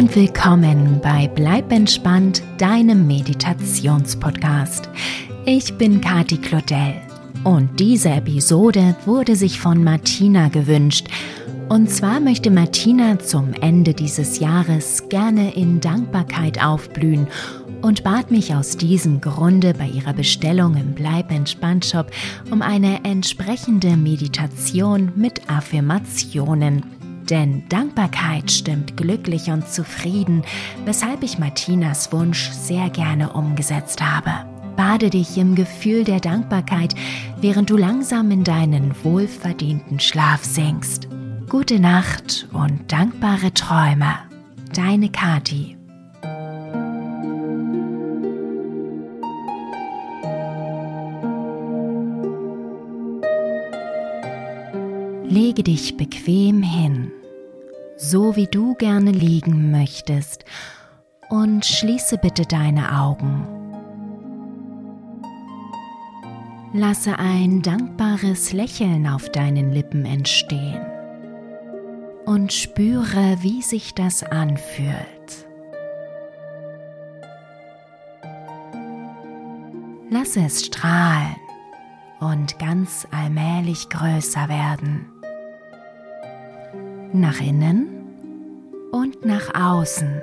und willkommen bei Bleib entspannt, deinem Meditationspodcast. Ich bin Kati Claudel und diese Episode wurde sich von Martina gewünscht. Und zwar möchte Martina zum Ende dieses Jahres gerne in Dankbarkeit aufblühen und bat mich aus diesem Grunde bei ihrer Bestellung im Bleib entspannt Shop um eine entsprechende Meditation mit Affirmationen denn Dankbarkeit stimmt glücklich und zufrieden, weshalb ich Martinas Wunsch sehr gerne umgesetzt habe. Bade dich im Gefühl der Dankbarkeit, während du langsam in deinen wohlverdienten Schlaf sinkst. Gute Nacht und dankbare Träume. Deine Kati. Lege dich bequem hin so wie du gerne liegen möchtest, und schließe bitte deine Augen. Lasse ein dankbares Lächeln auf deinen Lippen entstehen und spüre, wie sich das anfühlt. Lasse es strahlen und ganz allmählich größer werden nach innen und nach außen.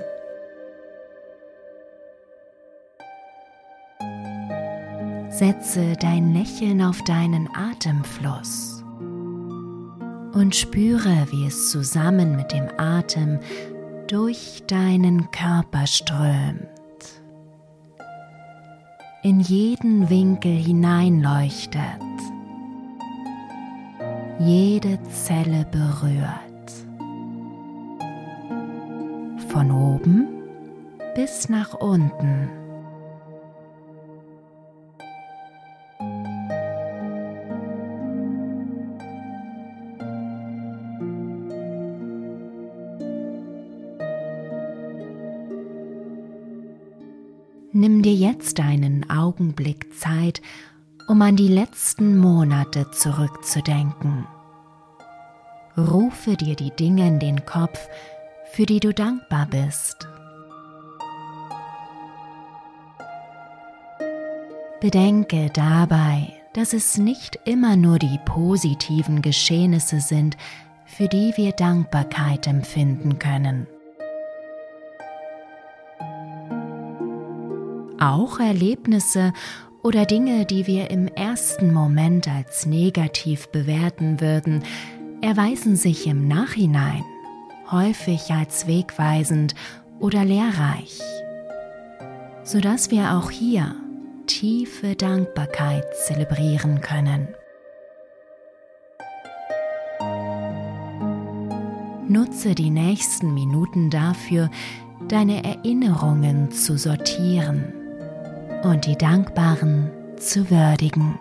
Setze dein Lächeln auf deinen Atemfluss und spüre, wie es zusammen mit dem Atem durch deinen Körper strömt, in jeden Winkel hineinleuchtet, jede Zelle berührt von oben bis nach unten. Nimm dir jetzt einen Augenblick Zeit, um an die letzten Monate zurückzudenken. Rufe dir die Dinge in den Kopf, für die du dankbar bist. Bedenke dabei, dass es nicht immer nur die positiven Geschehnisse sind, für die wir Dankbarkeit empfinden können. Auch Erlebnisse oder Dinge, die wir im ersten Moment als negativ bewerten würden, erweisen sich im Nachhinein häufig als wegweisend oder lehrreich, sodass wir auch hier tiefe Dankbarkeit zelebrieren können. Nutze die nächsten Minuten dafür, deine Erinnerungen zu sortieren und die Dankbaren zu würdigen.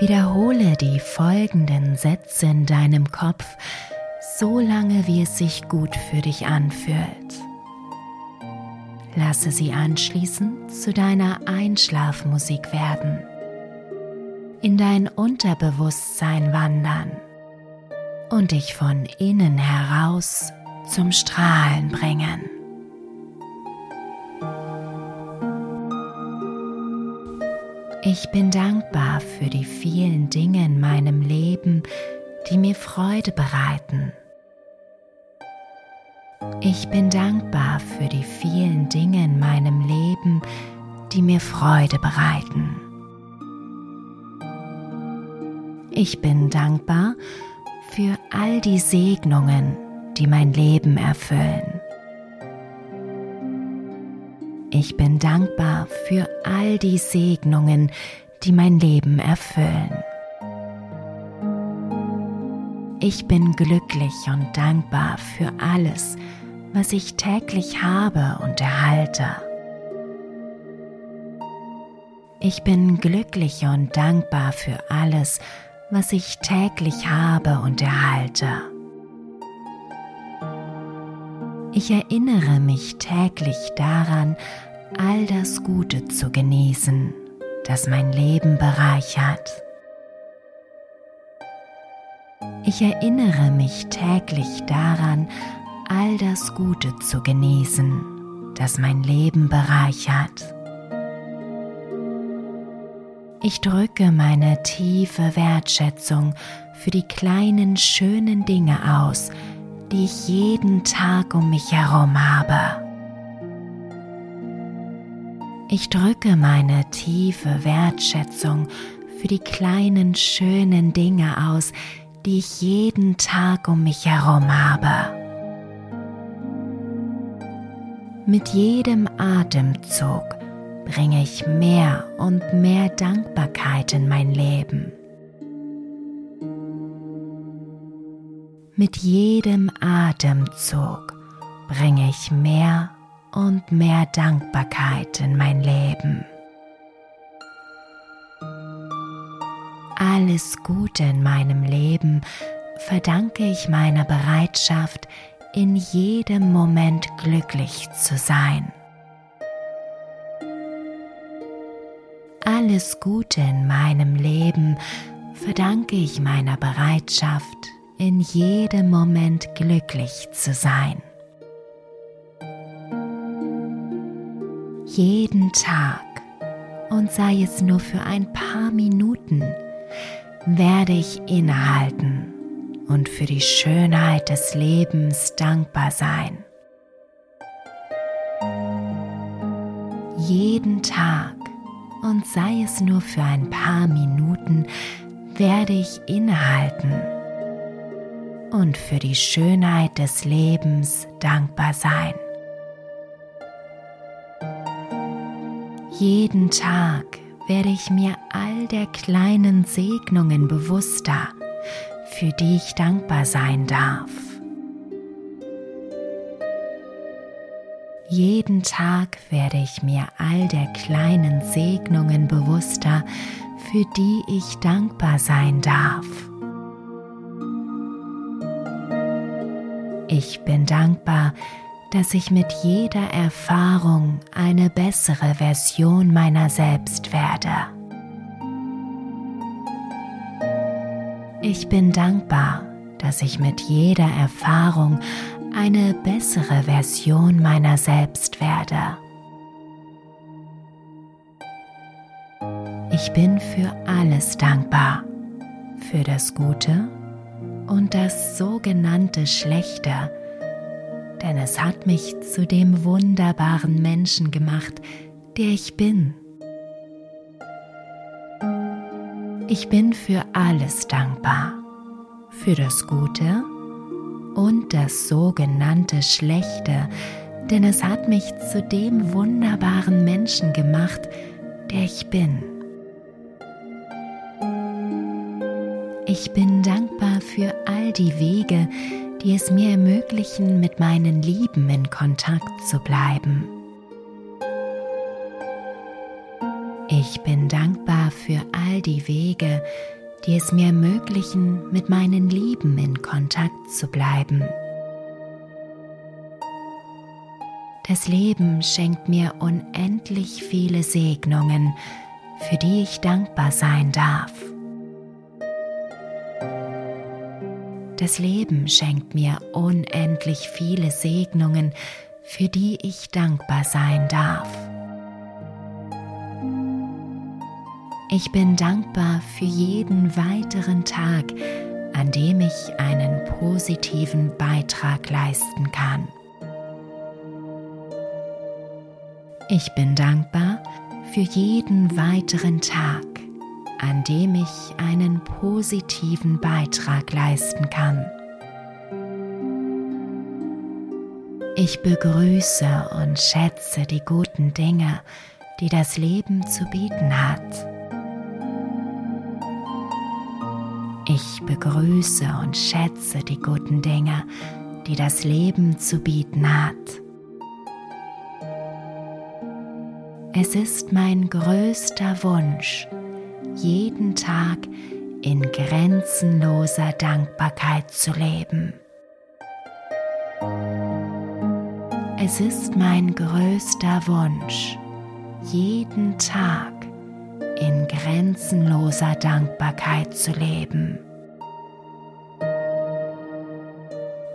Wiederhole die folgenden Sätze in deinem Kopf, so lange wie es sich gut für dich anfühlt. Lasse sie anschließend zu deiner Einschlafmusik werden, in dein Unterbewusstsein wandern und dich von innen heraus zum Strahlen bringen. Ich bin dankbar für die vielen Dinge in meinem Leben, die mir Freude bereiten. Ich bin dankbar für die vielen Dinge in meinem Leben, die mir Freude bereiten. Ich bin dankbar für all die Segnungen, die mein Leben erfüllen. Ich bin dankbar für all die Segnungen, die mein Leben erfüllen. Ich bin glücklich und dankbar für alles, was ich täglich habe und erhalte. Ich bin glücklich und dankbar für alles, was ich täglich habe und erhalte. Ich erinnere mich täglich daran, all das Gute zu genießen, das mein Leben bereichert. Ich erinnere mich täglich daran, all das Gute zu genießen, das mein Leben bereichert. Ich drücke meine tiefe Wertschätzung für die kleinen schönen Dinge aus, die ich jeden Tag um mich herum habe. Ich drücke meine tiefe Wertschätzung für die kleinen schönen Dinge aus, die ich jeden Tag um mich herum habe. Mit jedem Atemzug bringe ich mehr und mehr Dankbarkeit in mein Leben. Mit jedem Atemzug bringe ich mehr und mehr Dankbarkeit in mein Leben. Alles Gute in meinem Leben verdanke ich meiner Bereitschaft, in jedem Moment glücklich zu sein. Alles Gute in meinem Leben verdanke ich meiner Bereitschaft, in jedem Moment glücklich zu sein. Jeden Tag, und sei es nur für ein paar Minuten, werde ich innehalten und für die Schönheit des Lebens dankbar sein. Jeden Tag, und sei es nur für ein paar Minuten, werde ich innehalten und für die Schönheit des Lebens dankbar sein. Jeden Tag werde ich mir all der kleinen Segnungen bewusster, für die ich dankbar sein darf. Jeden Tag werde ich mir all der kleinen Segnungen bewusster, für die ich dankbar sein darf. Ich bin dankbar, dass ich mit jeder Erfahrung eine bessere Version meiner selbst werde. Ich bin dankbar, dass ich mit jeder Erfahrung eine bessere Version meiner selbst werde. Ich bin für alles dankbar, für das Gute und das sogenannte Schlechte, denn es hat mich zu dem wunderbaren Menschen gemacht, der ich bin. Ich bin für alles dankbar, für das Gute und das sogenannte Schlechte, denn es hat mich zu dem wunderbaren Menschen gemacht, der ich bin. Ich bin dankbar für all die Wege, die es mir ermöglichen, mit meinen Lieben in Kontakt zu bleiben. Ich bin dankbar für all die Wege, die es mir ermöglichen, mit meinen Lieben in Kontakt zu bleiben. Das Leben schenkt mir unendlich viele Segnungen, für die ich dankbar sein darf. Das Leben schenkt mir unendlich viele Segnungen, für die ich dankbar sein darf. Ich bin dankbar für jeden weiteren Tag, an dem ich einen positiven Beitrag leisten kann. Ich bin dankbar für jeden weiteren Tag, an dem ich einen positiven Beitrag leisten kann. Ich begrüße und schätze die guten Dinge, die das Leben zu bieten hat. Ich begrüße und schätze die guten Dinge, die das Leben zu bieten hat. Es ist mein größter Wunsch, jeden Tag in grenzenloser Dankbarkeit zu leben. Es ist mein größter Wunsch, jeden Tag in grenzenloser Dankbarkeit zu leben.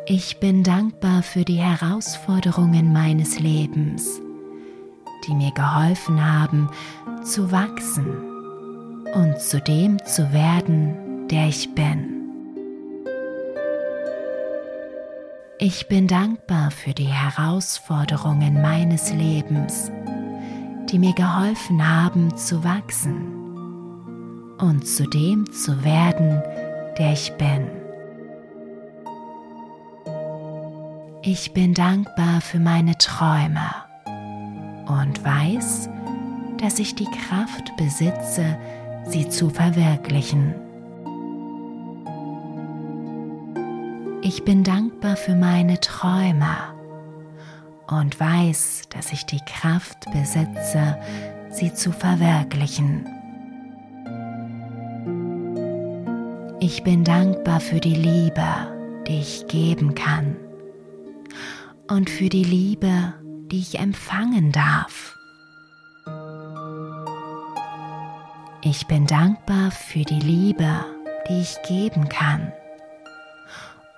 Ich bin dankbar für die Herausforderungen meines Lebens die mir geholfen haben, zu wachsen und zu dem zu werden, der ich bin. Ich bin dankbar für die Herausforderungen meines Lebens, die mir geholfen haben zu wachsen und zu dem zu werden, der ich bin. Ich bin dankbar für meine Träume und weiß, dass ich die Kraft besitze, sie zu verwirklichen. Ich bin dankbar für meine Träume und weiß, dass ich die Kraft besitze, sie zu verwirklichen. Ich bin dankbar für die Liebe, die ich geben kann und für die Liebe, die ich empfangen darf. Ich bin dankbar für die Liebe, die ich geben kann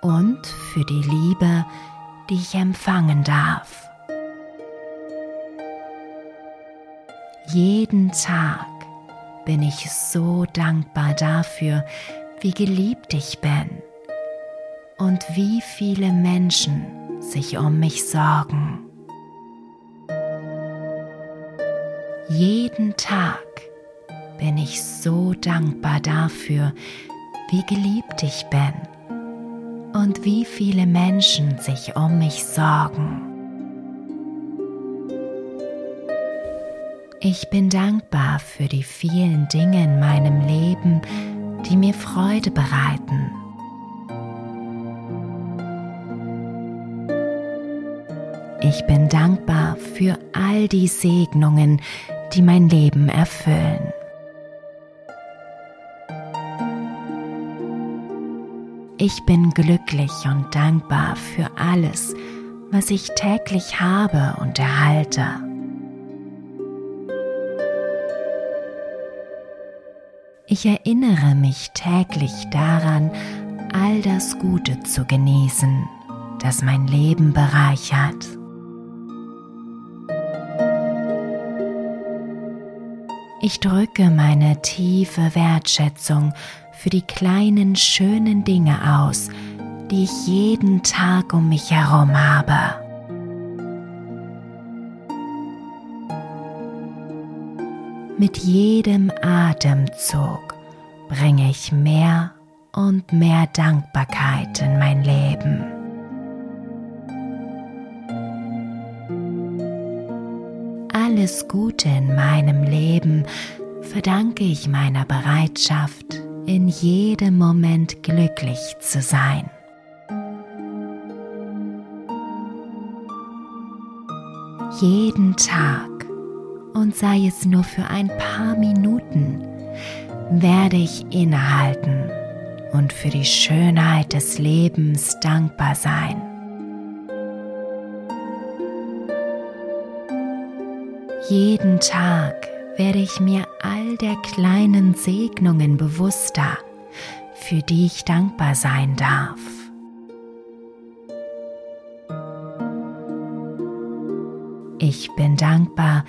und für die Liebe, die ich empfangen darf. Jeden Tag bin ich so dankbar dafür, wie geliebt ich bin und wie viele Menschen sich um mich sorgen. Jeden Tag bin ich so dankbar dafür, wie geliebt ich bin und wie viele Menschen sich um mich sorgen. Ich bin dankbar für die vielen Dinge in meinem Leben, die mir Freude bereiten. Ich bin dankbar für all die Segnungen, die mein Leben erfüllen. Ich bin glücklich und dankbar für alles, was ich täglich habe und erhalte. Ich erinnere mich täglich daran, all das Gute zu genießen, das mein Leben bereichert. Ich drücke meine tiefe Wertschätzung für die kleinen schönen Dinge aus, die ich jeden Tag um mich herum habe. Mit jedem Atemzug bringe ich mehr und mehr Dankbarkeit in mein Leben. alles Gute in meinem Leben verdanke ich meiner Bereitschaft, in jedem Moment glücklich zu sein. Jeden Tag, und sei es nur für ein paar Minuten, werde ich innehalten und für die Schönheit des Lebens dankbar sein. Jeden Tag werde ich mir all der kleinen Segnungen bewusster, für die ich dankbar sein darf. Ich bin dankbar,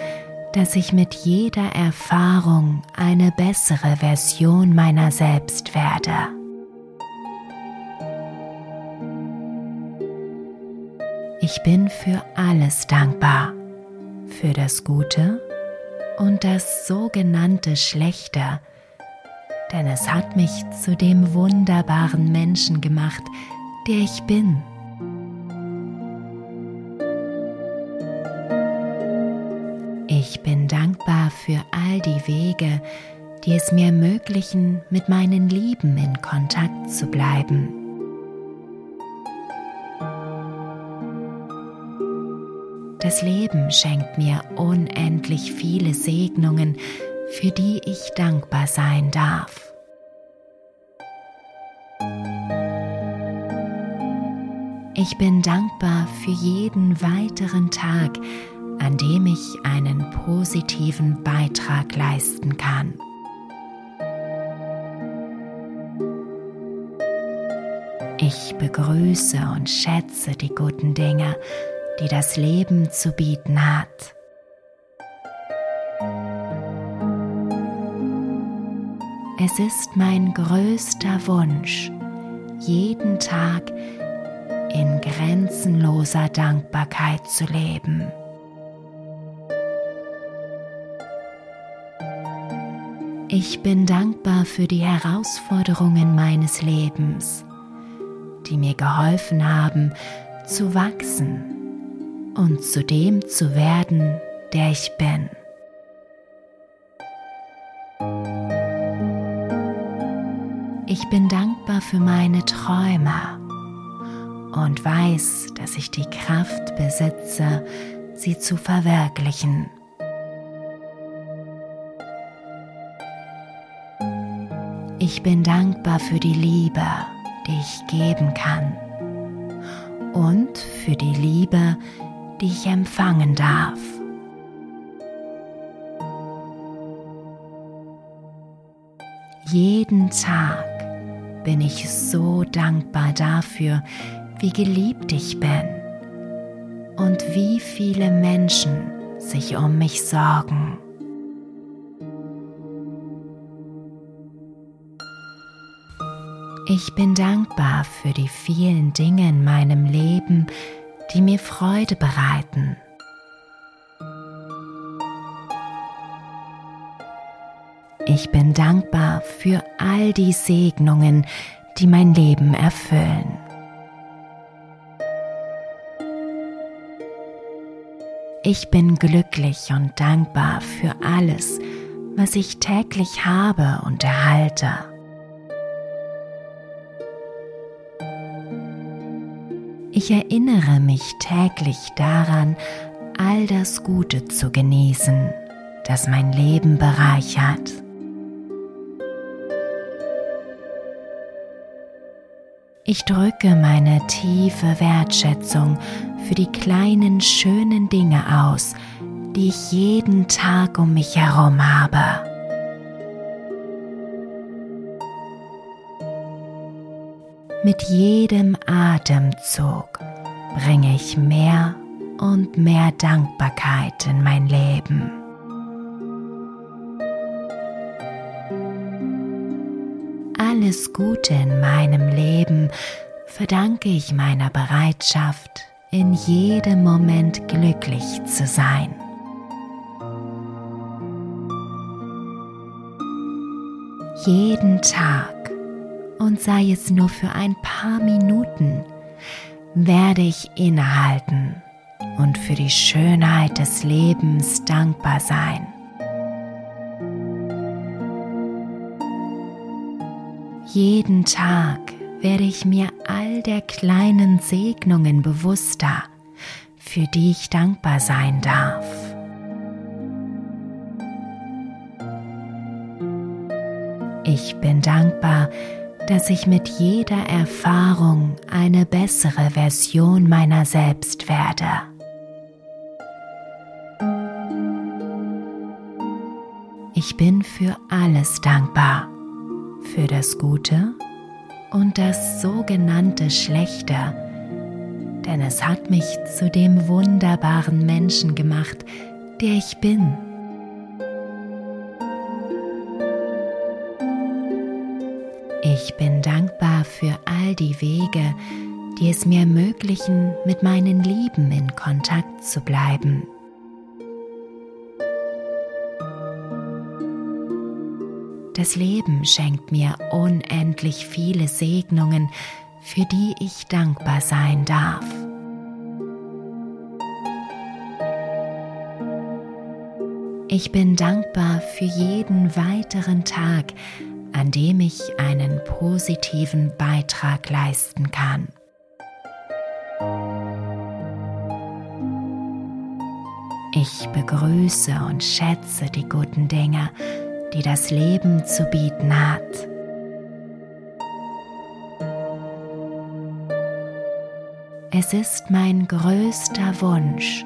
dass ich mit jeder Erfahrung eine bessere Version meiner selbst werde. Ich bin für alles dankbar für das Gute und das sogenannte Schlechte, denn es hat mich zu dem wunderbaren Menschen gemacht, der ich bin. Ich bin dankbar für all die Wege, die es mir ermöglichen, mit meinen Lieben in Kontakt zu bleiben. Das Leben schenkt mir unendlich viele Segnungen, für die ich dankbar sein darf. Ich bin dankbar für jeden weiteren Tag, an dem ich einen positiven Beitrag leisten kann. Ich begrüße und schätze die guten Dinge, die das Leben zu bieten hat. Es ist mein größter Wunsch, jeden Tag in grenzenloser Dankbarkeit zu leben. Ich bin dankbar für die Herausforderungen meines Lebens, die mir geholfen haben zu wachsen und zu dem zu werden, der ich bin. Ich bin dankbar für meine Träume und weiß, dass ich die Kraft besitze, sie zu verwirklichen. Ich bin dankbar für die Liebe, die ich geben kann und für die Liebe, die ich empfangen darf. Jeden Tag bin ich so dankbar dafür, wie geliebt ich bin und wie viele Menschen sich um mich sorgen. Ich bin dankbar für die vielen Dinge in meinem Leben, die mir Freude bereiten. Ich bin dankbar für all die Segnungen, die mein Leben erfüllen. Ich bin glücklich und dankbar für alles, was ich täglich habe und erhalte. Ich erinnere mich täglich daran, all das Gute zu genießen, das mein Leben bereichert. Ich drücke meine tiefe Wertschätzung für die kleinen schönen Dinge aus, die ich jeden Tag um mich herum habe. Mit jedem Atemzug bringe ich mehr und mehr Dankbarkeit in mein Leben. Alles Gute in meinem Leben verdanke ich meiner Bereitschaft, in jedem Moment glücklich zu sein. Jeden Tag und sei es nur für ein paar Minuten, werde ich innehalten und für die Schönheit des Lebens dankbar sein. Jeden Tag werde ich mir all der kleinen Segnungen bewusster, für die ich dankbar sein darf. Ich bin dankbar, dass ich mit jeder Erfahrung eine bessere Version meiner selbst werde. Ich bin für alles dankbar, für das Gute und das sogenannte Schlechte, denn es hat mich zu dem wunderbaren Menschen gemacht, der ich bin. Ich bin dankbar für all die Wege, die es mir ermöglichen, mit meinen Lieben in Kontakt zu bleiben. Das Leben schenkt mir unendlich viele Segnungen, für die ich dankbar sein darf. Ich bin dankbar für jeden weiteren Tag, an dem ich einen positiven Beitrag leisten kann. Ich begrüße und schätze die guten Dinge, die das Leben zu bieten hat. Es ist mein größter Wunsch,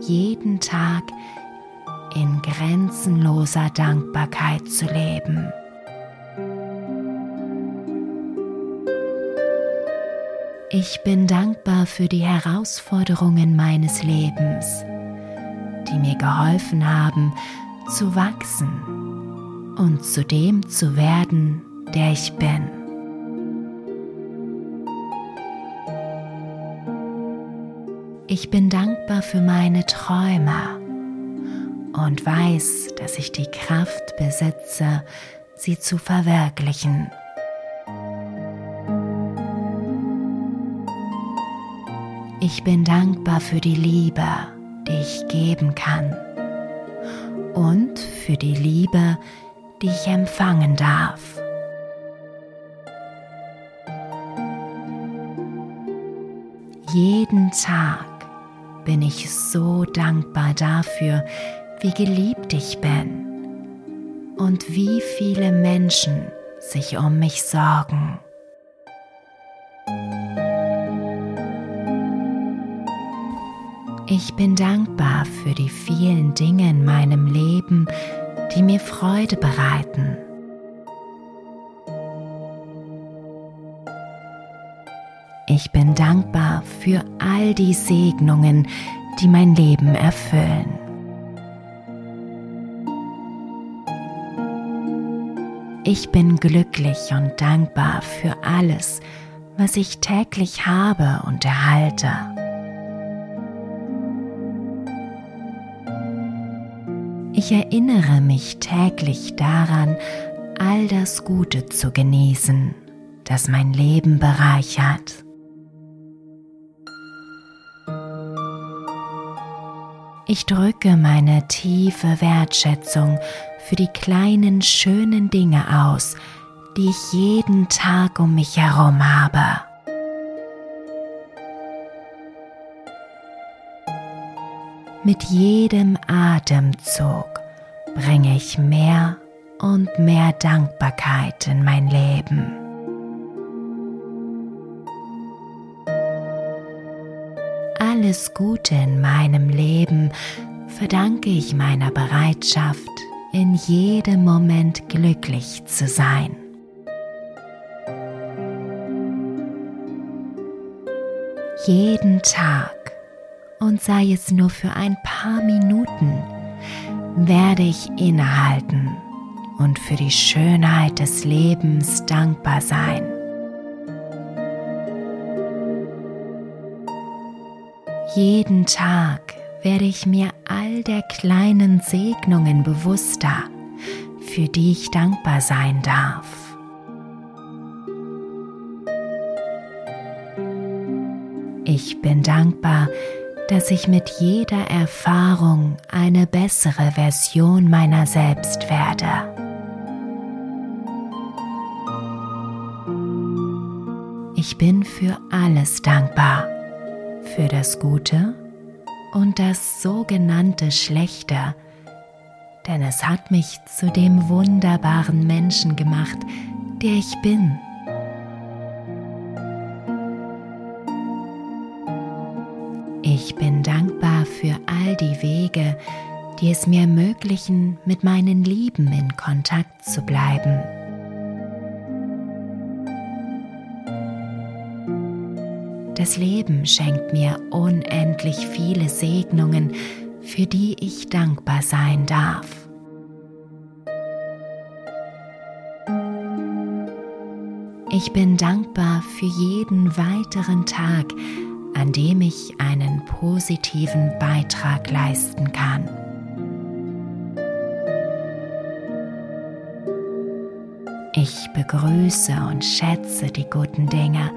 jeden Tag in grenzenloser Dankbarkeit zu leben. Ich bin dankbar für die Herausforderungen meines Lebens, die mir geholfen haben, zu wachsen und zu dem zu werden, der ich bin. Ich bin dankbar für meine Träume und weiß, dass ich die Kraft besitze, sie zu verwirklichen. Ich bin dankbar für die Liebe, die ich geben kann und für die Liebe, die ich empfangen darf. Jeden Tag bin ich so dankbar dafür, wie geliebt ich bin und wie viele Menschen sich um mich sorgen. Ich bin dankbar für die vielen Dinge in meinem Leben, die mir Freude bereiten. Ich bin dankbar für all die Segnungen, die mein Leben erfüllen. Ich bin glücklich und dankbar für alles, was ich täglich habe und erhalte. Ich erinnere mich täglich daran, all das Gute zu genießen, das mein Leben bereichert. Ich drücke meine tiefe Wertschätzung für die kleinen schönen Dinge aus, die ich jeden Tag um mich herum habe. Mit jedem Atemzug bringe ich mehr und mehr Dankbarkeit in mein Leben. Alles Gute in meinem Leben verdanke ich meiner Bereitschaft, in jedem Moment glücklich zu sein. Jeden Tag und sei es nur für ein paar Minuten, werde ich innehalten und für die Schönheit des Lebens dankbar sein. Jeden Tag werde ich mir all der kleinen Segnungen bewusster, für die ich dankbar sein darf. Ich bin dankbar, dass ich mit jeder Erfahrung eine bessere Version meiner selbst werde. Ich bin für alles dankbar, für das Gute und das sogenannte Schlechte, denn es hat mich zu dem wunderbaren Menschen gemacht, der ich bin. Für all die Wege, die es mir ermöglichen, mit meinen Lieben in Kontakt zu bleiben. Das Leben schenkt mir unendlich viele Segnungen, für die ich dankbar sein darf. Ich bin dankbar für jeden weiteren Tag, an dem ich einen positiven Beitrag leisten kann. Ich begrüße und schätze die guten Dinge,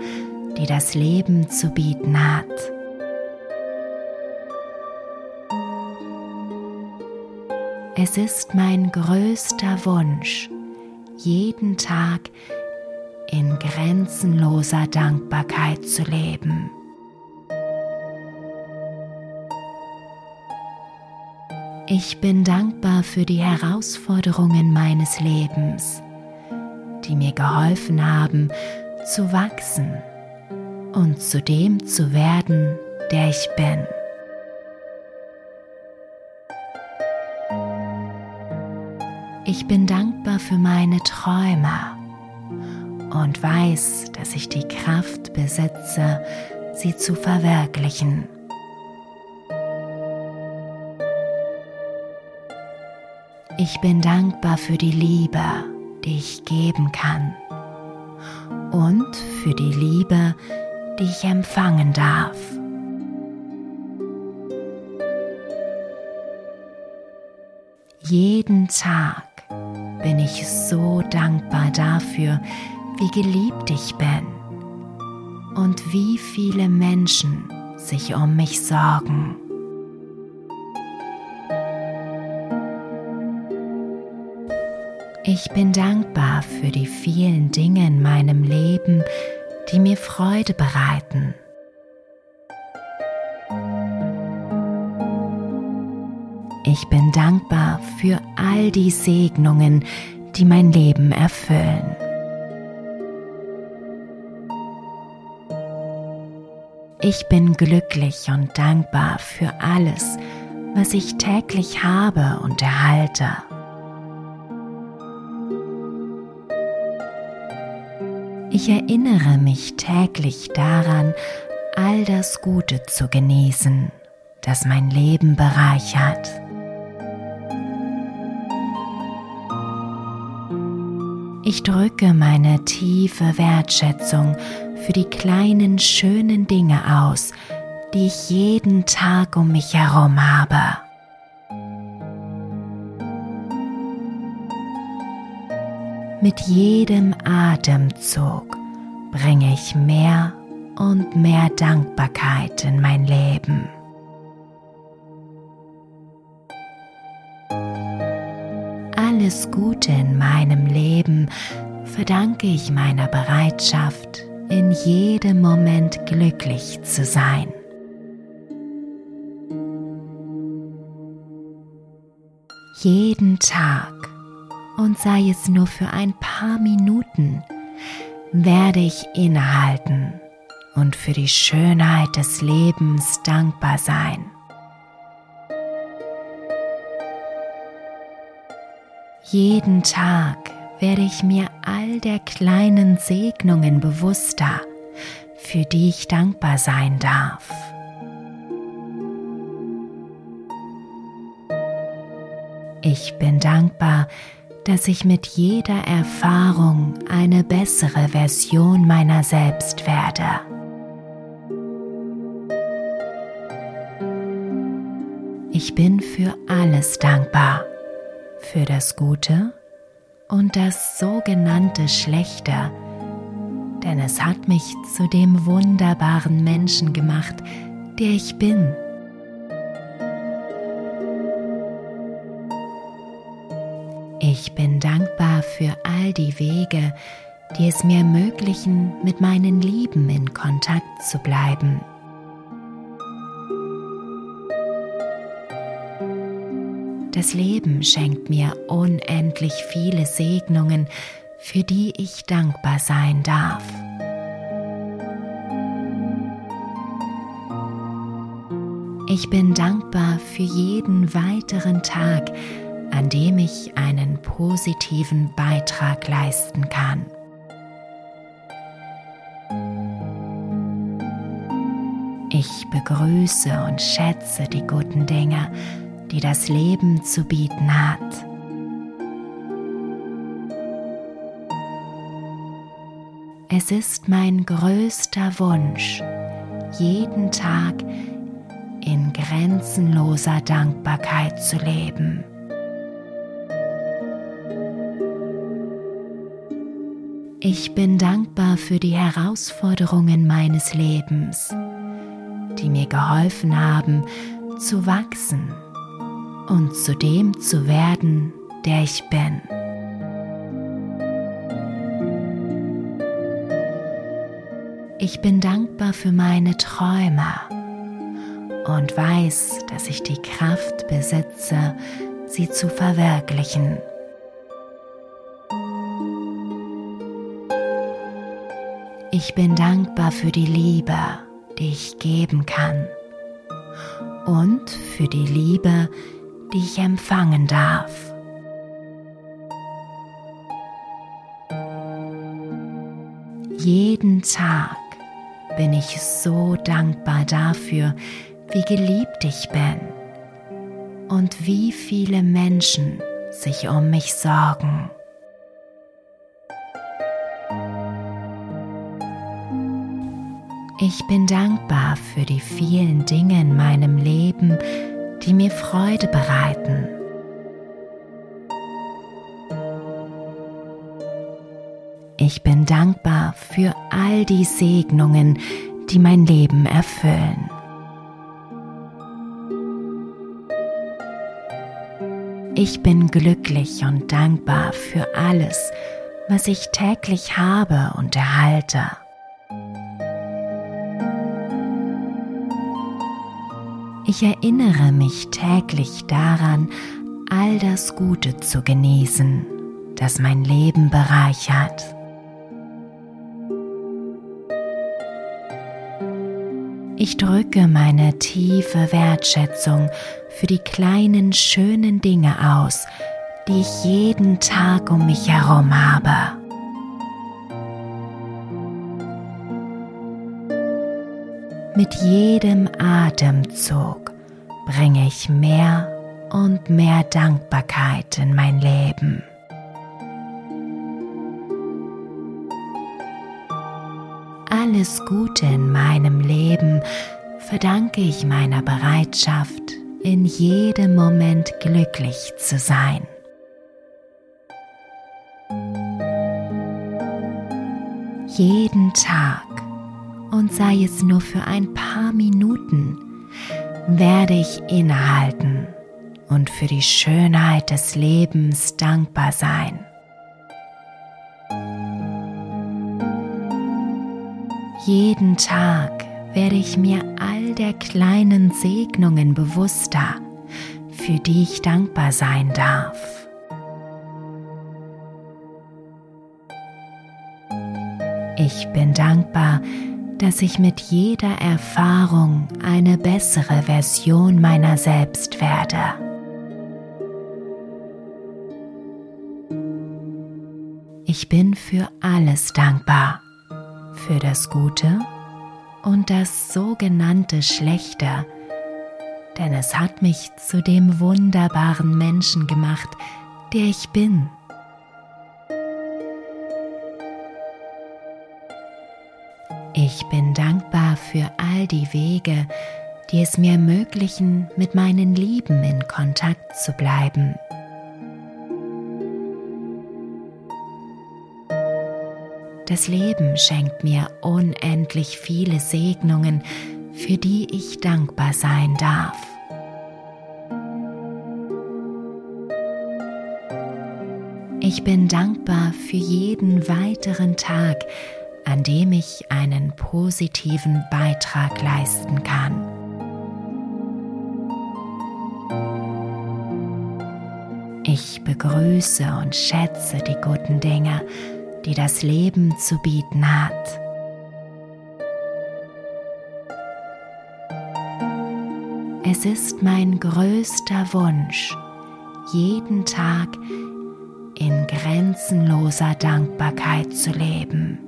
die das Leben zu bieten hat. Es ist mein größter Wunsch, jeden Tag in grenzenloser Dankbarkeit zu leben. Ich bin dankbar für die Herausforderungen meines Lebens, die mir geholfen haben zu wachsen und zu dem zu werden, der ich bin. Ich bin dankbar für meine Träume und weiß, dass ich die Kraft besitze, sie zu verwirklichen. Ich bin dankbar für die Liebe, die ich geben kann und für die Liebe, die ich empfangen darf. Jeden Tag bin ich so dankbar dafür, wie geliebt ich bin und wie viele Menschen sich um mich sorgen. Ich bin dankbar für die vielen Dinge in meinem Leben, die mir Freude bereiten. Ich bin dankbar für all die Segnungen, die mein Leben erfüllen. Ich bin glücklich und dankbar für alles, was ich täglich habe und erhalte. Ich erinnere mich täglich daran, all das Gute zu genießen, das mein Leben bereichert. Ich drücke meine tiefe Wertschätzung für die kleinen schönen Dinge aus, die ich jeden Tag um mich herum habe. Mit jedem Atemzug bringe ich mehr und mehr Dankbarkeit in mein Leben. Alles Gute in meinem Leben verdanke ich meiner Bereitschaft, in jedem Moment glücklich zu sein. Jeden Tag und sei es nur für ein paar Minuten, werde ich innehalten und für die Schönheit des Lebens dankbar sein. Jeden Tag werde ich mir all der kleinen Segnungen bewusster, für die ich dankbar sein darf. Ich bin dankbar, dass ich mit jeder Erfahrung eine bessere Version meiner selbst werde. Ich bin für alles dankbar, für das Gute und das sogenannte Schlechte, denn es hat mich zu dem wunderbaren Menschen gemacht, der ich bin. Ich bin dankbar für all die Wege, die es mir ermöglichen, mit meinen Lieben in Kontakt zu bleiben. Das Leben schenkt mir unendlich viele Segnungen, für die ich dankbar sein darf. Ich bin dankbar für jeden weiteren Tag, an dem ich einen positiven Beitrag leisten kann. Ich begrüße und schätze die guten Dinge, die das Leben zu bieten hat. Es ist mein größter Wunsch, jeden Tag in grenzenloser Dankbarkeit zu leben. Ich bin dankbar für die Herausforderungen meines Lebens, die mir geholfen haben, zu wachsen und zu dem zu werden, der ich bin. Ich bin dankbar für meine Träume und weiß, dass ich die Kraft besitze, sie zu verwirklichen. Ich bin dankbar für die Liebe, die ich geben kann und für die Liebe, die ich empfangen darf. Jeden Tag bin ich so dankbar dafür, wie geliebt ich bin und wie viele Menschen sich um mich sorgen. Ich bin dankbar für die vielen Dinge in meinem Leben, die mir Freude bereiten. Ich bin dankbar für all die Segnungen, die mein Leben erfüllen. Ich bin glücklich und dankbar für alles, was ich täglich habe und erhalte. Ich erinnere mich täglich daran, all das Gute zu genießen, das mein Leben bereichert. Ich drücke meine tiefe Wertschätzung für die kleinen schönen Dinge aus, die ich jeden Tag um mich herum habe. Mit jedem Atemzug bringe ich mehr und mehr Dankbarkeit in mein Leben. alles Gute in meinem Leben verdanke ich meiner Bereitschaft, in jedem Moment glücklich zu sein. Jeden Tag, und sei es nur für ein paar Minuten, werde ich innehalten und für die Schönheit des Lebens dankbar sein. Jeden Tag werde ich mir all der kleinen Segnungen bewusster, für die ich dankbar sein darf. Ich bin dankbar, dass ich mit jeder Erfahrung eine bessere Version meiner selbst werde. Ich bin für alles dankbar für das Gute und das sogenannte Schlechte, denn es hat mich zu dem wunderbaren Menschen gemacht, der ich bin. Ich bin dankbar für all die Wege, die es mir ermöglichen, mit meinen Lieben in Kontakt zu bleiben. Das Leben schenkt mir unendlich viele Segnungen, für die ich dankbar sein darf. Ich bin dankbar für jeden weiteren Tag, an dem ich einen positiven Beitrag leisten kann. Ich begrüße und schätze die guten Dinge, die das Leben zu bieten hat. Es ist mein größter Wunsch, jeden Tag in grenzenloser Dankbarkeit zu leben.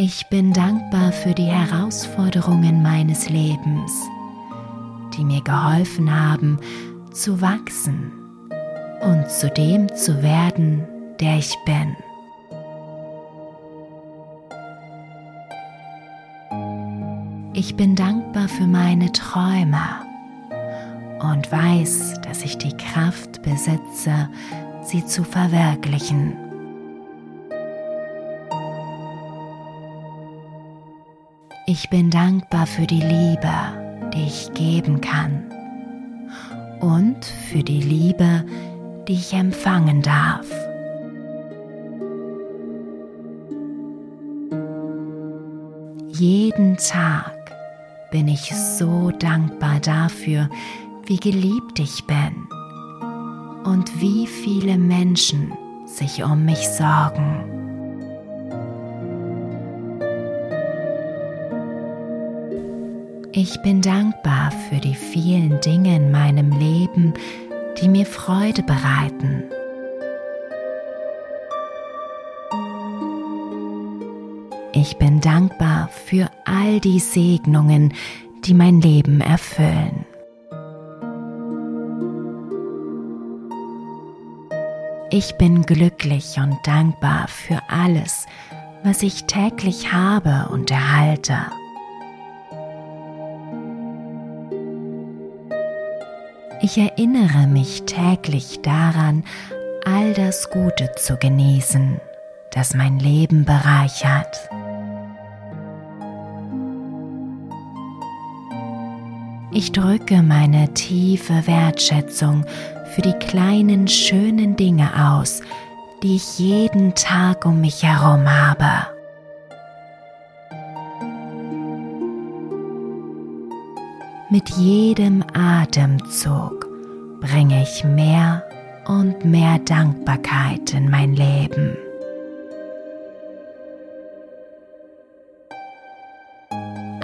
Ich bin dankbar für die Herausforderungen meines Lebens, die mir geholfen haben zu wachsen und zu dem zu werden, der ich bin. Ich bin dankbar für meine Träume und weiß, dass ich die Kraft besitze, sie zu verwirklichen. Ich bin dankbar für die Liebe, die ich geben kann und für die Liebe, die ich empfangen darf. Jeden Tag bin ich so dankbar dafür, wie geliebt ich bin und wie viele Menschen sich um mich sorgen. Ich bin dankbar für die vielen Dinge in meinem Leben, die mir Freude bereiten. Ich bin dankbar für all die Segnungen, die mein Leben erfüllen. Ich bin glücklich und dankbar für alles, was ich täglich habe und erhalte. Ich erinnere mich täglich daran, all das Gute zu genießen, das mein Leben bereichert. Ich drücke meine tiefe Wertschätzung für die kleinen schönen Dinge aus, die ich jeden Tag um mich herum habe. Mit jedem Atemzug bringe ich mehr und mehr Dankbarkeit in mein Leben.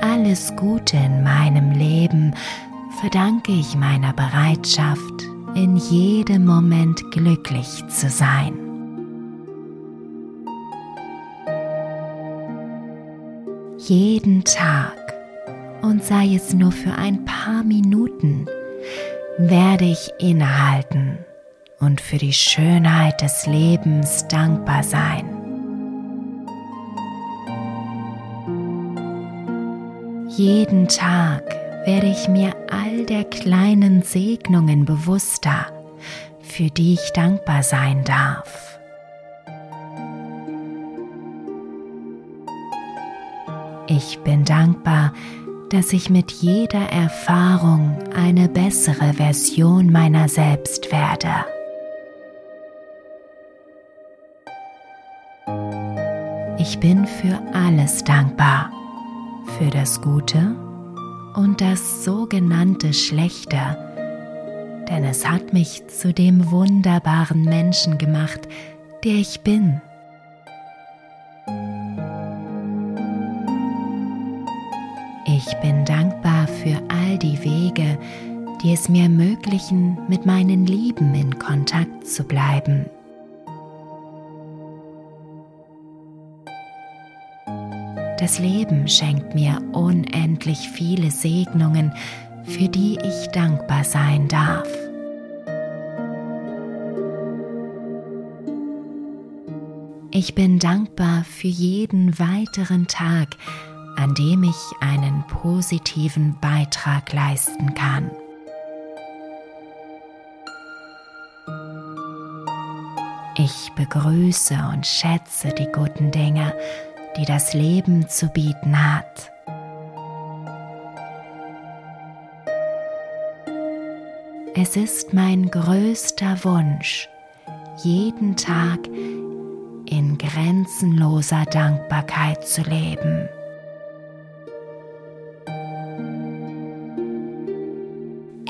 Alles Gute in meinem Leben verdanke ich meiner Bereitschaft, in jedem Moment glücklich zu sein. Jeden Tag und sei es nur für ein paar Minuten, werde ich innehalten und für die Schönheit des Lebens dankbar sein. Jeden Tag werde ich mir all der kleinen Segnungen bewusster, für die ich dankbar sein darf. Ich bin dankbar, ich mit jeder Erfahrung eine bessere Version meiner selbst werde. Ich bin für alles dankbar, für das Gute und das sogenannte Schlechte, denn es hat mich zu dem wunderbaren Menschen gemacht, der ich bin. Bin dankbar für all die Wege, die es mir ermöglichen, mit meinen Lieben in Kontakt zu bleiben. Das Leben schenkt mir unendlich viele Segnungen, für die ich dankbar sein darf. Ich bin dankbar für jeden weiteren Tag, an dem ich einen positiven Beitrag leisten kann. Ich begrüße und schätze die guten Dinge, die das Leben zu bieten hat. Es ist mein größter Wunsch, jeden Tag in grenzenloser Dankbarkeit zu leben.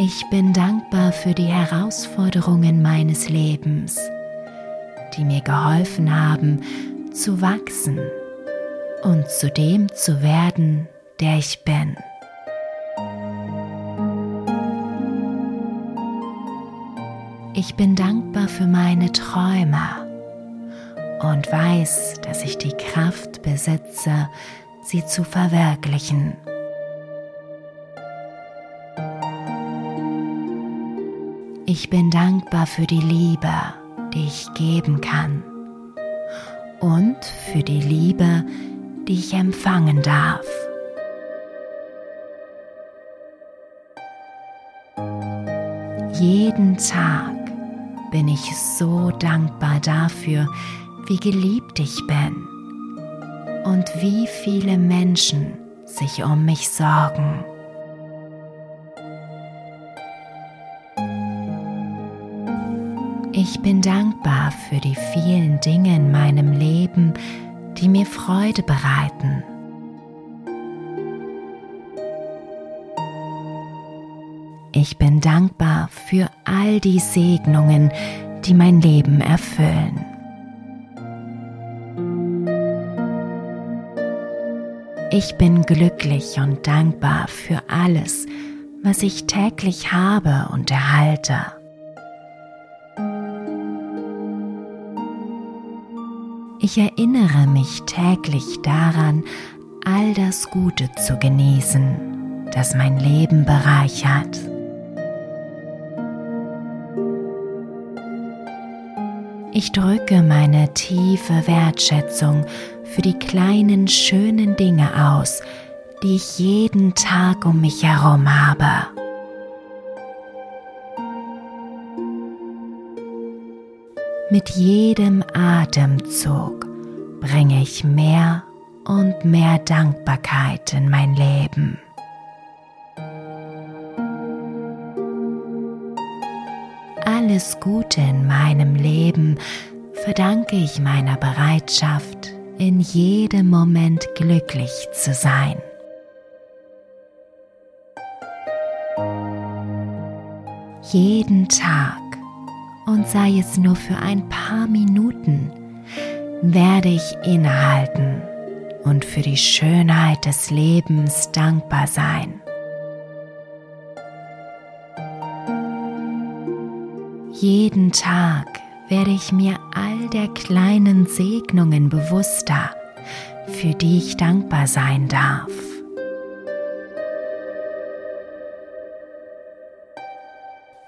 Ich bin dankbar für die Herausforderungen meines Lebens, die mir geholfen haben, zu wachsen und zu dem zu werden, der ich bin. Ich bin dankbar für meine Träume und weiß, dass ich die Kraft besitze, sie zu verwirklichen. Ich bin dankbar für die Liebe, die ich geben kann und für die Liebe, die ich empfangen darf. Jeden Tag bin ich so dankbar dafür, wie geliebt ich bin und wie viele Menschen sich um mich sorgen. Ich bin dankbar für die vielen Dinge in meinem Leben, die mir Freude bereiten. Ich bin dankbar für all die Segnungen, die mein Leben erfüllen. Ich bin glücklich und dankbar für alles, was ich täglich habe und erhalte. Ich erinnere mich täglich daran, all das Gute zu genießen, das mein Leben bereichert. Ich drücke meine tiefe Wertschätzung für die kleinen schönen Dinge aus, die ich jeden Tag um mich herum habe. Mit jedem Atemzug bringe ich mehr und mehr Dankbarkeit in mein Leben. Alles Gute in meinem Leben verdanke ich meiner Bereitschaft, in jedem Moment glücklich zu sein. Jeden Tag und sei es nur für ein paar Minuten, werde ich innehalten und für die Schönheit des Lebens dankbar sein. Jeden Tag werde ich mir all der kleinen Segnungen bewusster, für die ich dankbar sein darf.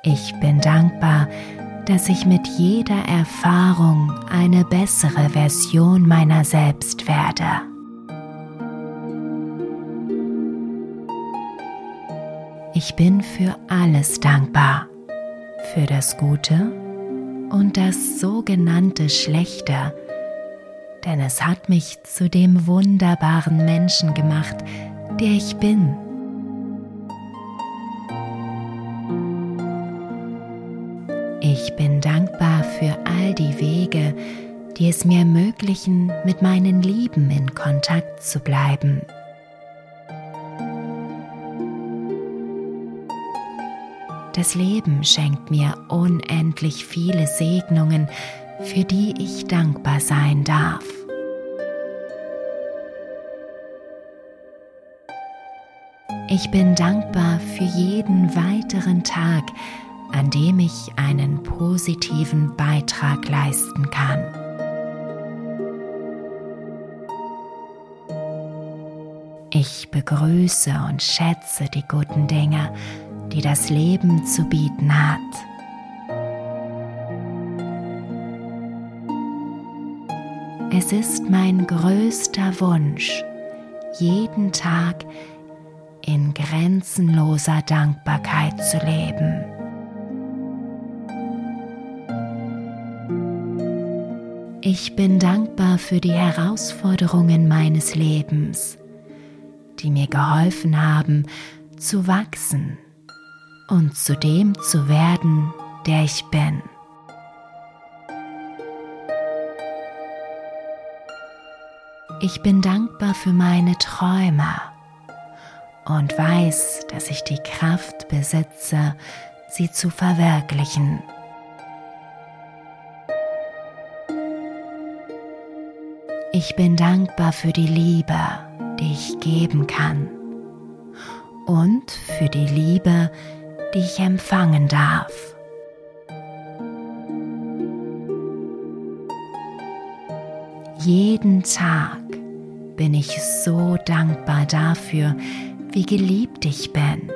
Ich bin dankbar, dass ich mit jeder Erfahrung eine bessere Version meiner selbst werde. Ich bin für alles dankbar, für das Gute und das sogenannte Schlechte, denn es hat mich zu dem wunderbaren Menschen gemacht, der ich bin. Die Wege, die es mir ermöglichen, mit meinen Lieben in Kontakt zu bleiben. Das Leben schenkt mir unendlich viele Segnungen, für die ich dankbar sein darf. Ich bin dankbar für jeden weiteren Tag, an dem ich einen positiven Beitrag leisten kann. Ich begrüße und schätze die guten Dinge, die das Leben zu bieten hat. Es ist mein größter Wunsch, jeden Tag in grenzenloser Dankbarkeit zu leben. Ich bin dankbar für die Herausforderungen meines Lebens, die mir geholfen haben zu wachsen und zu dem zu werden, der ich bin. Ich bin dankbar für meine Träume und weiß, dass ich die Kraft besitze, sie zu verwirklichen. Ich bin dankbar für die Liebe, die ich geben kann und für die Liebe, die ich empfangen darf. Jeden Tag bin ich so dankbar dafür, wie geliebt ich bin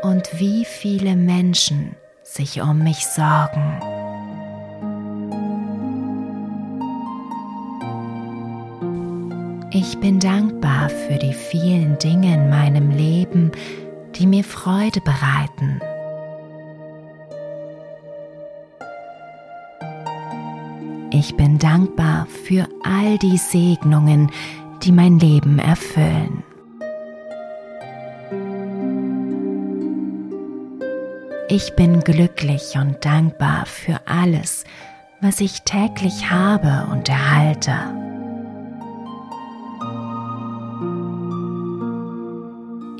und wie viele Menschen sich um mich sorgen. Ich bin dankbar für die vielen Dinge in meinem Leben, die mir Freude bereiten. Ich bin dankbar für all die Segnungen, die mein Leben erfüllen. Ich bin glücklich und dankbar für alles, was ich täglich habe und erhalte.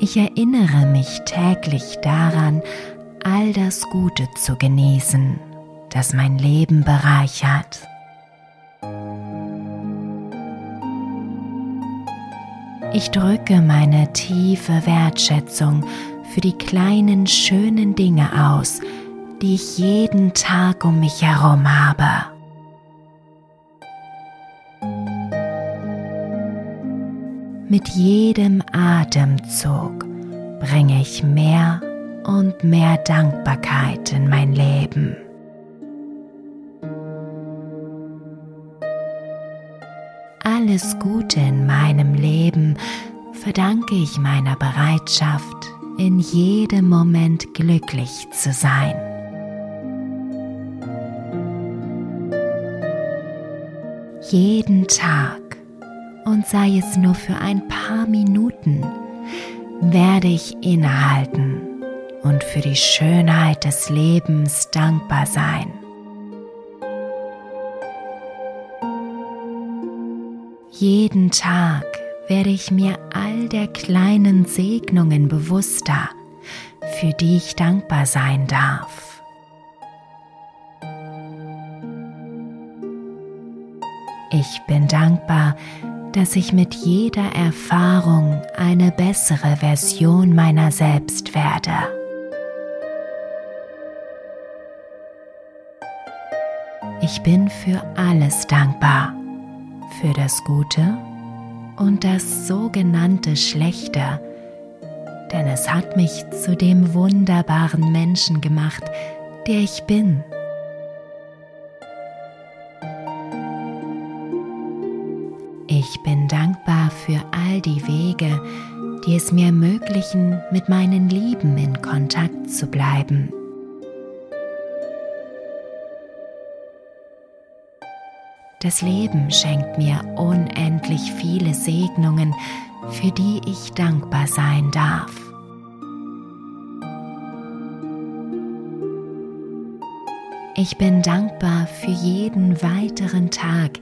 Ich erinnere mich täglich daran, all das Gute zu genießen, das mein Leben bereichert. Ich drücke meine tiefe Wertschätzung für die kleinen schönen Dinge aus, die ich jeden Tag um mich herum habe. Mit jedem Atemzug bringe ich mehr und mehr Dankbarkeit in mein Leben. Alles Gute in meinem Leben verdanke ich meiner Bereitschaft, in jedem Moment glücklich zu sein. Jeden Tag und sei es nur für ein paar Minuten, werde ich innehalten und für die Schönheit des Lebens dankbar sein. Jeden Tag werde ich mir all der kleinen Segnungen bewusster, für die ich dankbar sein darf. Ich bin dankbar, dass ich mit jeder Erfahrung eine bessere Version meiner selbst werde. Ich bin für alles dankbar, für das Gute und das sogenannte Schlechte, denn es hat mich zu dem wunderbaren Menschen gemacht, der ich bin. Für all die Wege, die es mir ermöglichen, mit meinen Lieben in Kontakt zu bleiben. Das Leben schenkt mir unendlich viele Segnungen, für die ich dankbar sein darf. Ich bin dankbar für jeden weiteren Tag,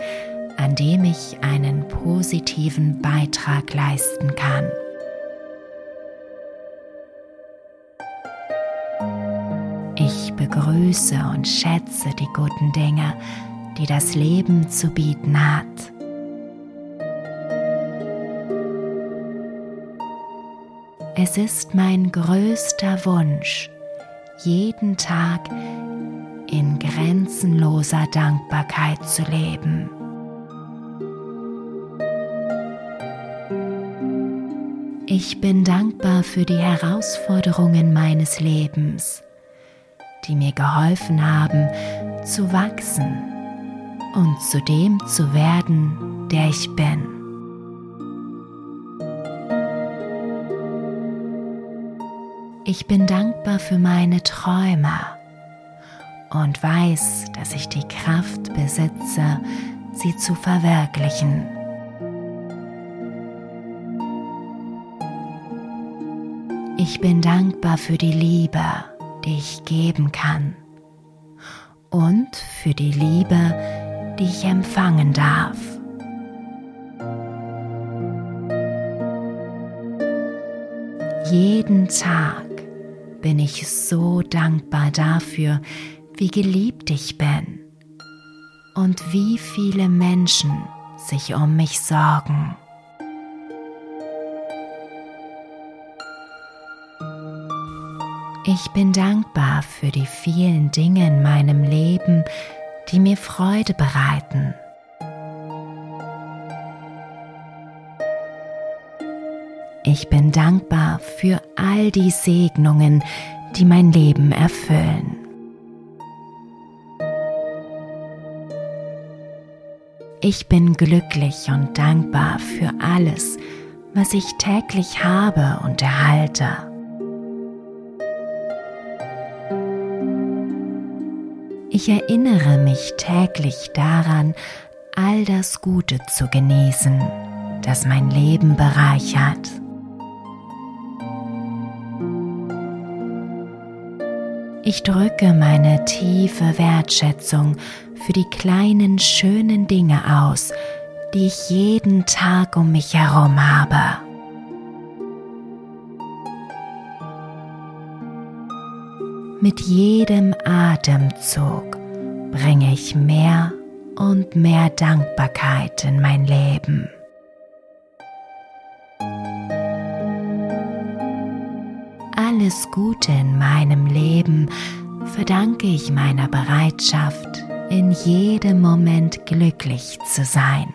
an dem ich einen positiven Beitrag leisten kann. Ich begrüße und schätze die guten Dinge, die das Leben zu bieten hat. Es ist mein größter Wunsch, jeden Tag in grenzenloser Dankbarkeit zu leben. Ich bin dankbar für die Herausforderungen meines Lebens, die mir geholfen haben zu wachsen und zu dem zu werden, der ich bin. Ich bin dankbar für meine Träume und weiß, dass ich die Kraft besitze, sie zu verwirklichen. Ich bin dankbar für die Liebe, die ich geben kann und für die Liebe, die ich empfangen darf. Jeden Tag bin ich so dankbar dafür, wie geliebt ich bin und wie viele Menschen sich um mich sorgen. Ich bin dankbar für die vielen Dinge in meinem Leben, die mir Freude bereiten. Ich bin dankbar für all die Segnungen, die mein Leben erfüllen. Ich bin glücklich und dankbar für alles, was ich täglich habe und erhalte. Ich erinnere mich täglich daran, all das Gute zu genießen, das mein Leben bereichert. Ich drücke meine tiefe Wertschätzung für die kleinen schönen Dinge aus, die ich jeden Tag um mich herum habe. Mit jedem Atemzug bringe ich mehr und mehr Dankbarkeit in mein Leben. alles Gute in meinem Leben verdanke ich meiner Bereitschaft, in jedem Moment glücklich zu sein.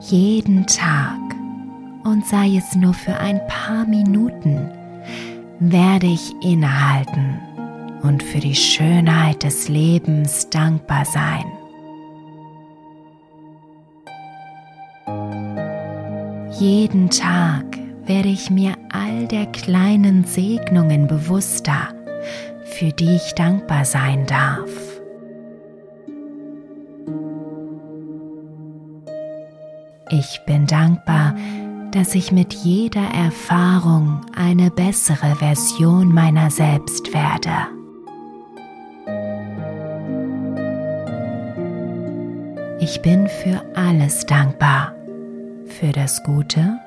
Jeden Tag, und sei es nur für ein paar Minuten, werde ich innehalten und für die Schönheit des Lebens dankbar sein. Jeden Tag werde ich mir all der kleinen Segnungen bewusster, für die ich dankbar sein darf. Ich bin dankbar, dass ich mit jeder Erfahrung eine bessere Version meiner selbst werde. Ich bin für alles dankbar für das Gute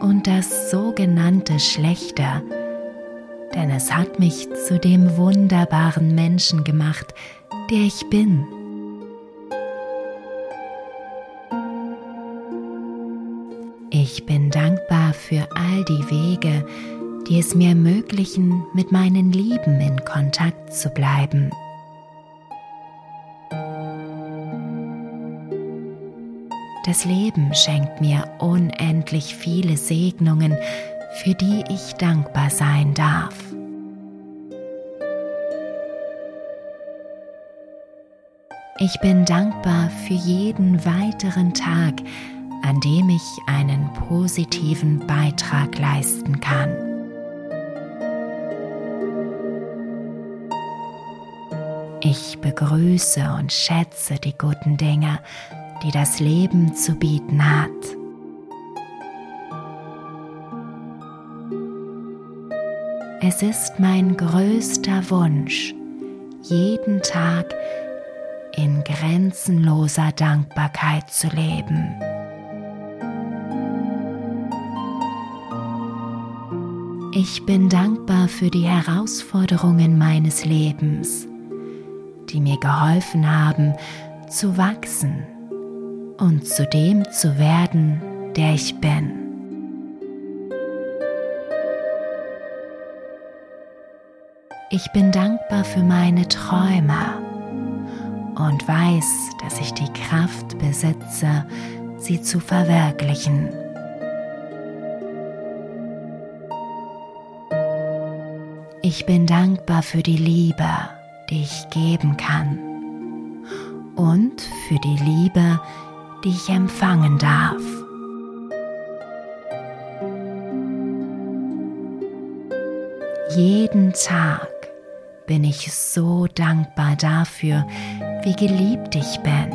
und das sogenannte Schlechte, denn es hat mich zu dem wunderbaren Menschen gemacht, der ich bin. Für all die Wege, die es mir ermöglichen, mit meinen Lieben in Kontakt zu bleiben. Das Leben schenkt mir unendlich viele Segnungen, für die ich dankbar sein darf. Ich bin dankbar für jeden weiteren Tag, an dem ich einen positiven Beitrag leisten kann. Ich begrüße und schätze die guten Dinge, die das Leben zu bieten hat. Es ist mein größter Wunsch, jeden Tag in grenzenloser Dankbarkeit zu leben. Ich bin dankbar für die Herausforderungen meines Lebens, die mir geholfen haben zu wachsen und zu dem zu werden, der ich bin. Ich bin dankbar für meine Träume und weiß, dass ich die Kraft besitze, sie zu verwirklichen. Ich bin dankbar für die Liebe, die ich geben kann und für die Liebe, die ich empfangen darf. Jeden Tag bin ich so dankbar dafür, wie geliebt ich bin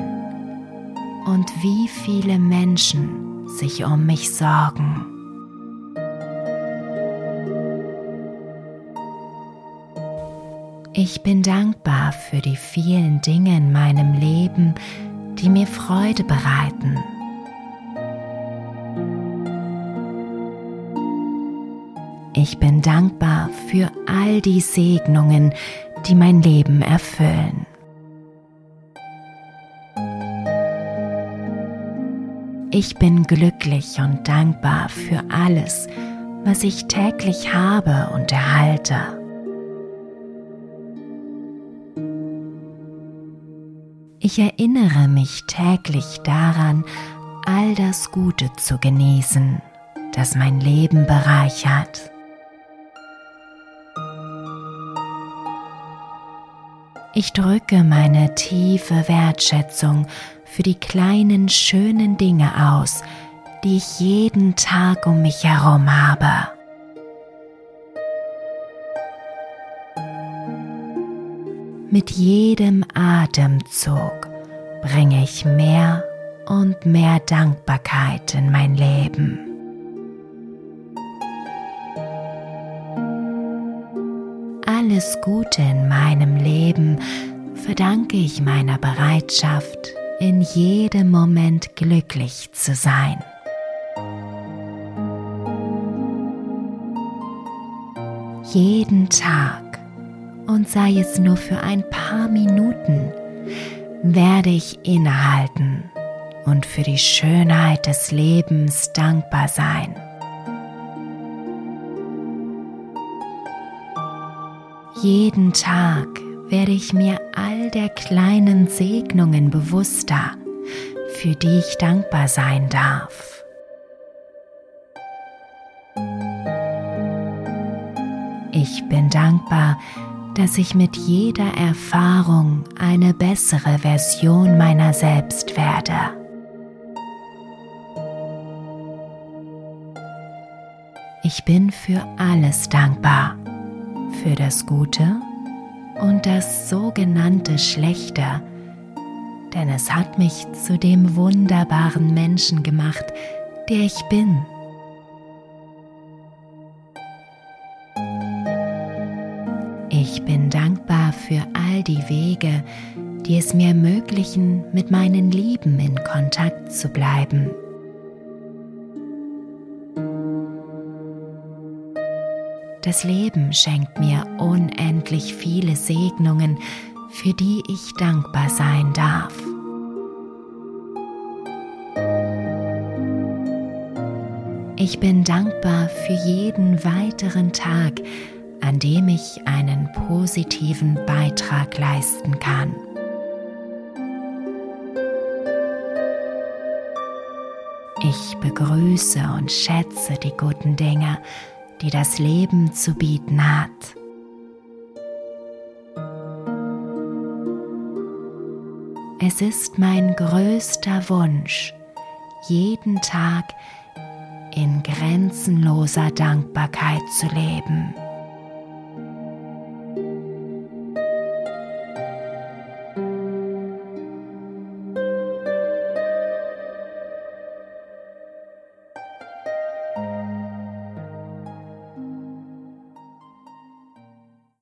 und wie viele Menschen sich um mich sorgen. Ich bin dankbar für die vielen Dinge in meinem Leben, die mir Freude bereiten. Ich bin dankbar für all die Segnungen, die mein Leben erfüllen. Ich bin glücklich und dankbar für alles, was ich täglich habe und erhalte. Ich erinnere mich täglich daran, all das Gute zu genießen, das mein Leben bereichert. Ich drücke meine tiefe Wertschätzung für die kleinen schönen Dinge aus, die ich jeden Tag um mich herum habe. Mit jedem Atemzug bringe ich mehr und mehr Dankbarkeit in mein Leben. Alles Gute in meinem Leben verdanke ich meiner Bereitschaft, in jedem Moment glücklich zu sein. Jeden Tag, und sei es nur für ein paar Minuten, werde ich innehalten und für die Schönheit des Lebens dankbar sein. Jeden Tag werde ich mir all der kleinen Segnungen bewusster, für die ich dankbar sein darf. Ich bin dankbar, dass ich mit jeder Erfahrung eine bessere Version meiner selbst werde. Ich bin für alles dankbar, für das Gute und das sogenannte Schlechte, denn es hat mich zu dem wunderbaren Menschen gemacht, der ich bin. Für all die Wege, die es mir ermöglichen, mit meinen Lieben in Kontakt zu bleiben. Das Leben schenkt mir unendlich viele Segnungen, für die ich dankbar sein darf. Ich bin dankbar für jeden weiteren Tag, an dem ich einen positiven Beitrag leisten kann. Ich begrüße und schätze die guten Dinge, die das Leben zu bieten hat. Es ist mein größter Wunsch, jeden Tag in grenzenloser Dankbarkeit zu leben.